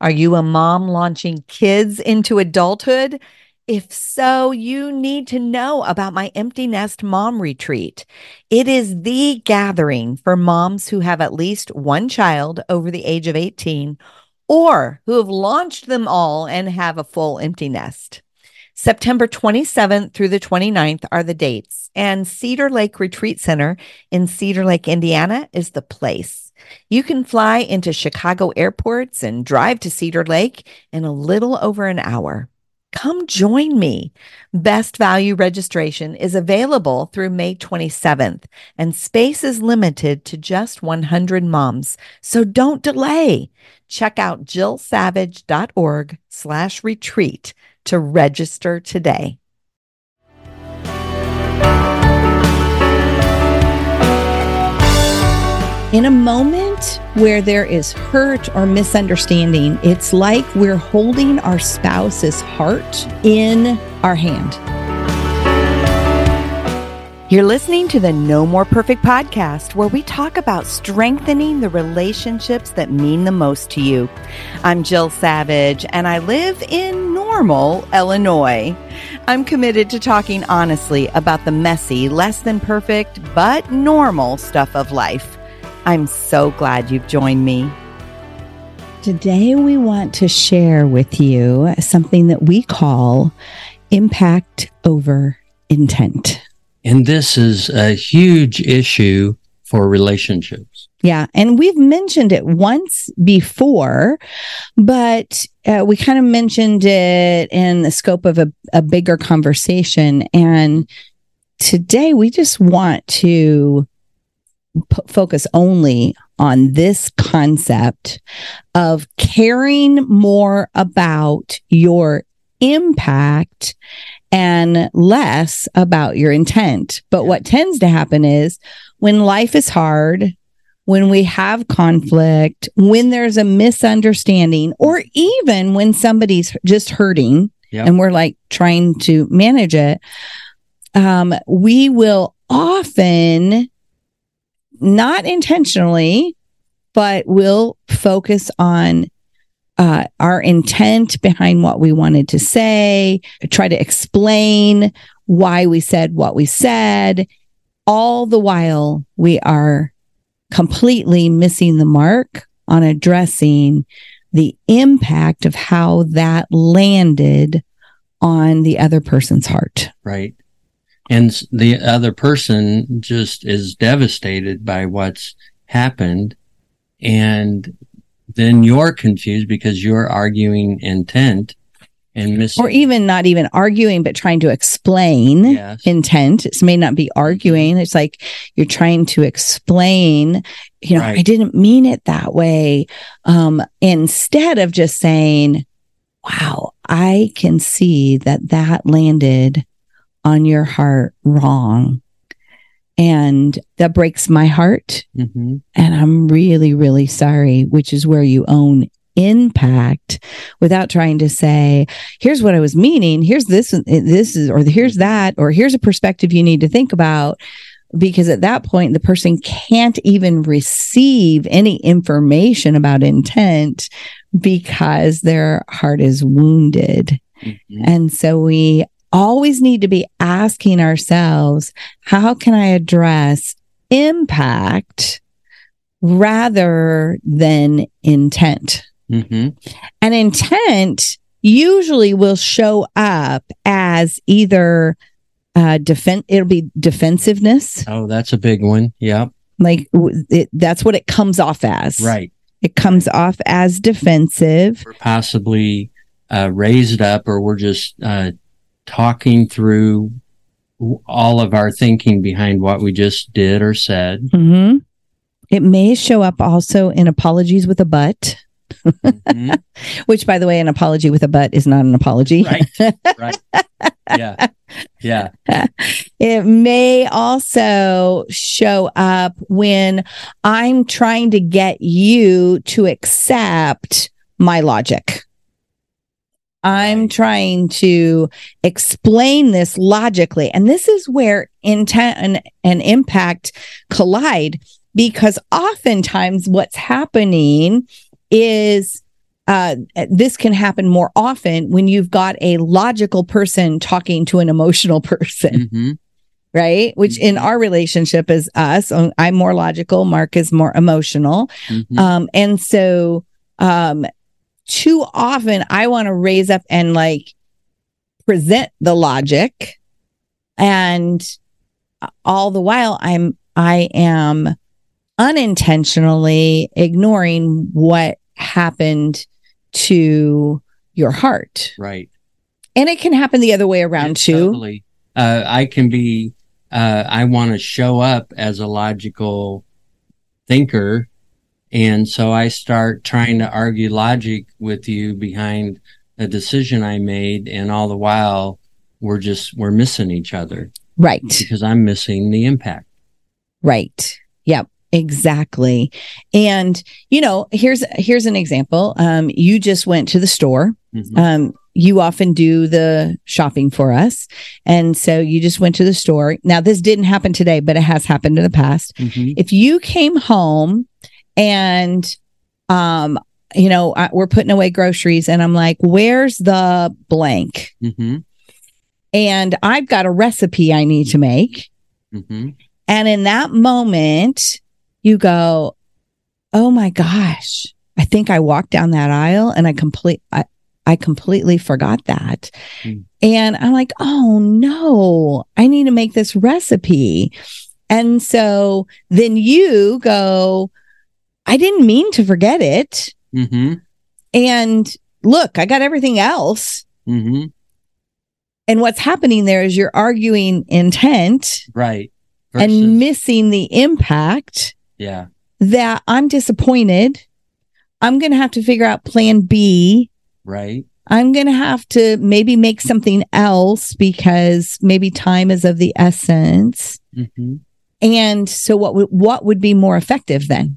Are you a mom launching kids into adulthood? If so, you need to know about my Empty Nest Mom Retreat. It is the gathering for moms who have at least one child over the age of 18 or who have launched them all and have a full empty nest. September 27th through the 29th are the dates, and Cedar Lake Retreat Center in Cedar Lake, Indiana is the place. You can fly into Chicago airports and drive to Cedar Lake in a little over an hour. Come join me. Best value registration is available through May 27th, and space is limited to just 100 moms. So don't delay. Check out jillsavage.org slash retreat to register today. In a moment where there is hurt or misunderstanding, it's like we're holding our spouse's heart in our hand. You're listening to the No More Perfect podcast, where we talk about strengthening the relationships that mean the most to you. I'm Jill Savage, and I live in Normal, Illinois. I'm committed to talking honestly about the messy, less than perfect, but normal stuff of life. I'm so glad you've joined me. Today, we want to share with you something that we call impact over intent. And this is a huge issue for relationships. Yeah. And we've mentioned it once before, but uh, we kind of mentioned it in the scope of a, a bigger conversation. And today we just want to p- focus only on this concept of caring more about your impact and less about your intent. But what tends to happen is when life is hard, when we have conflict, when there's a misunderstanding, or even when somebody's just hurting Yep. and we're like trying to manage it, um, we will often not intentionally, but we'll focus on uh, our intent behind what we wanted to say, try to explain why we said what we said. All the while, we are completely missing the mark on addressing the impact of how that landed on the other person's heart. Right. And the other person just is devastated by what's happened. And then you're confused because you're arguing intent and missing. or even not even arguing, but trying to explain Yes. intent. It may not be arguing. It's like you're trying to explain, you know, Right. I didn't mean it that way. Um, instead of just saying, wow, I can see that that landed on your heart wrong. And that breaks my heart. hmm And I'm really, really sorry, which is where you own impact without trying to say, here's what I was meaning. Here's this, this is, or here's that, or here's a perspective you need to think about. Because at that point, the person can't even receive any information about intent because their heart is wounded. Mhm. And so we always need to be asking ourselves, how can I address impact rather than intent? hmm And intent usually will show up as either uh defense it'll be defensiveness Oh, that's a big one. Yep. like it, that's what it comes off as Right. it comes off as defensive We're possibly uh, raised up or we're just uh, talking through all of our thinking behind what we just did or said. hmm it may show up also in apologies with a but Mhm. which by the way an apology with a but is not an apology Right. Right. Yeah. Yeah. it may also show up when i'm trying to get you to accept my logic i'm trying to explain this logically and this is where intent and, and impact collide because oftentimes what's happening is uh, this can happen more often when you've got a logical person talking to an emotional person, hmm right? Which in Mhm. our relationship is us. Um, I'm more logical. Mark is more emotional. hmm Um, and so, um, too often I want to raise up and like present the logic and all the while I'm, I am unintentionally ignoring what happened to your heart. right. And it can happen the other way around too. Totally. Uh, I can be, uh, I want to show up as a logical thinker. And so I start trying to argue logic with you behind a decision I made. And all the while we're just, we're missing each other Right. because I'm missing the impact. Right. Yep. Exactly. And you know, here's here's an example. Um, you just went to the store. Mhm. Um, you often do the shopping for us. And so you just went to the store. Now, this didn't happen today, but it has happened in the past. Mhm. If you came home and, um, you know, I, we're putting away groceries and I'm like, where's the blank? Mhm. And I've got a recipe I need to make. Mhm. And in that moment, you go, Oh my gosh, I think I walked down that aisle and I complete, I, I completely forgot that. Mm. And I'm like, Oh no, I need to make this recipe. And so then you go, I didn't mean to forget it. Mhm. And look, I got everything else. Mhm. And what's happening there is you're arguing intent Right. Versus, and missing the impact yeah. that I'm disappointed. I'm going to have to figure out plan B. Right. I'm going to have to maybe make something else because maybe time is of the essence. hmm And so what would what would be more effective then?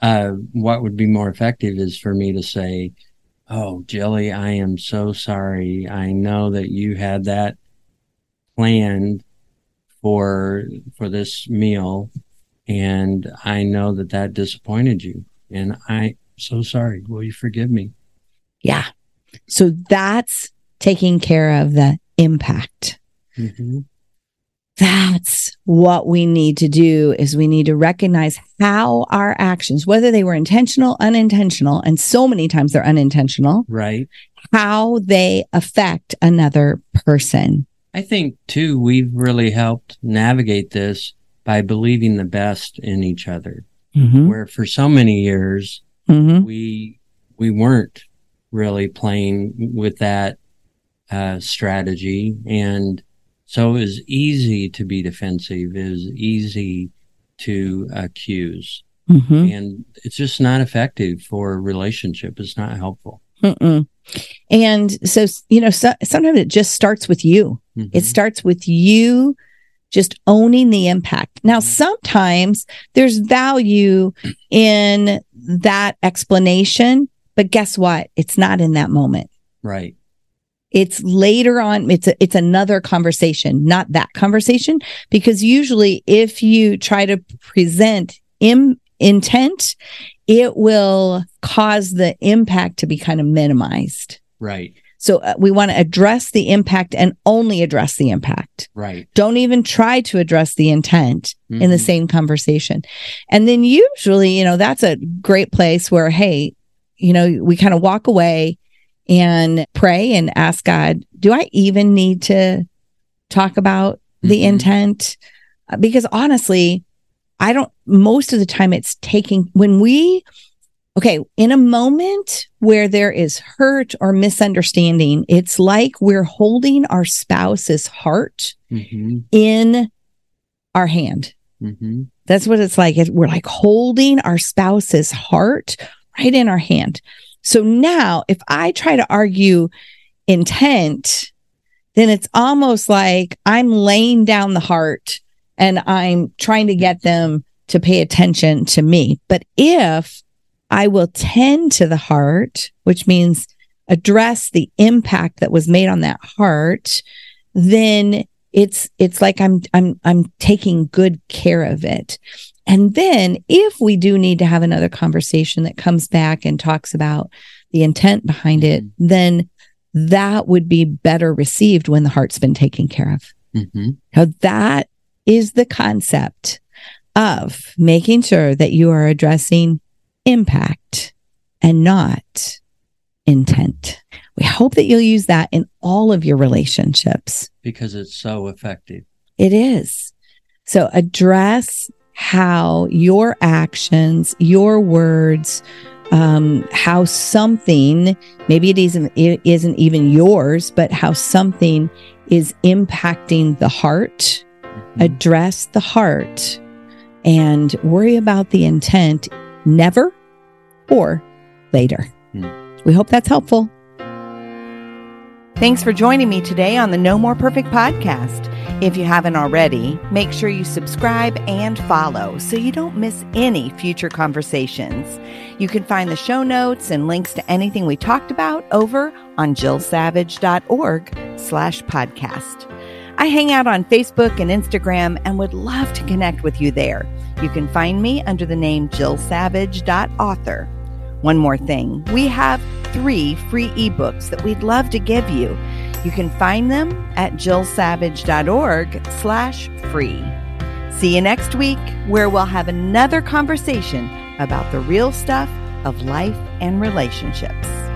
Uh, what would be more effective is for me to say, Oh, Jelly, I am so sorry. I know that you had that planned for, for this meal. And I know that that disappointed you. And I'm so sorry. Will you forgive me? Yeah. So that's taking care of the impact. hmm That's what we need to do is we need to recognize how our actions, whether they were intentional, unintentional, and so many times they're unintentional, Right. how they affect another person. I think too, we've really helped navigate this by believing the best in each other, Mm-hmm. where for so many years, Mm-hmm. we we weren't really playing with that uh, strategy, and so it was easy to be defensive. It was easy to accuse, Mm-hmm. and it's just not effective for a relationship. It's not helpful. Mm-mm. And so, you know, so, sometimes it just starts with you. Mhm. It starts with you just owning the impact. Now, sometimes there's value in that explanation, but guess what? It's not in that moment. right. It's later on. It's a, it's another conversation, not that conversation, because usually if you try to present Im- intent, it will cause the impact to be kind of minimized. Right. So uh, we want to address the impact and only address the impact. Right. Don't even try to address the intent in the Mhm. same conversation. And then usually, you know, that's a great place where, hey, you know, we kind of walk away and pray and ask God, do I even need to talk about the Mhm. intent? Uh, Because honestly, I don't, most of the time it's taking, when we, okay, in a moment where there is hurt or misunderstanding, it's like we're holding our spouse's heart Mhm. in our hand. Mhm. That's what it's like. We're like holding our spouse's heart right in our hand. So now, if I try to argue intent, then it's almost like I'm laying down the heart and I'm trying to get them to pay attention to me. But if I will tend to the heart, which means address the impact that was made on that heart, then it's it's like I'm I'm I'm taking good care of it. And then if we do need to have another conversation that comes back and talks about the intent behind it, then that would be better received when the heart's been taken care of. Mm-hmm. Now, that is the concept of making sure that you are addressing impact and not intent. We hope that you'll use that in all of your relationships. Because it's so effective. It is. So address how your actions, your words, um, how something, maybe it isn't, it isn't even yours, but how something is impacting the heart. Mhm. Address the heart and worry about the intent never or later. Hmm. We hope that's helpful. Thanks for joining me today on the No More Perfect podcast. If you haven't already, make sure you subscribe and follow so you don't miss any future conversations. You can find the show notes and links to anything we talked about over on jillsavage.org slash podcast. I hang out on Facebook and Instagram and would love to connect with you there. You can find me under the name jillsavage.author. One more thing. We have three free ebooks that we'd love to give you. You can find them at jillsavage.org slash free. See you next week where we'll have another conversation about the real stuff of life and relationships.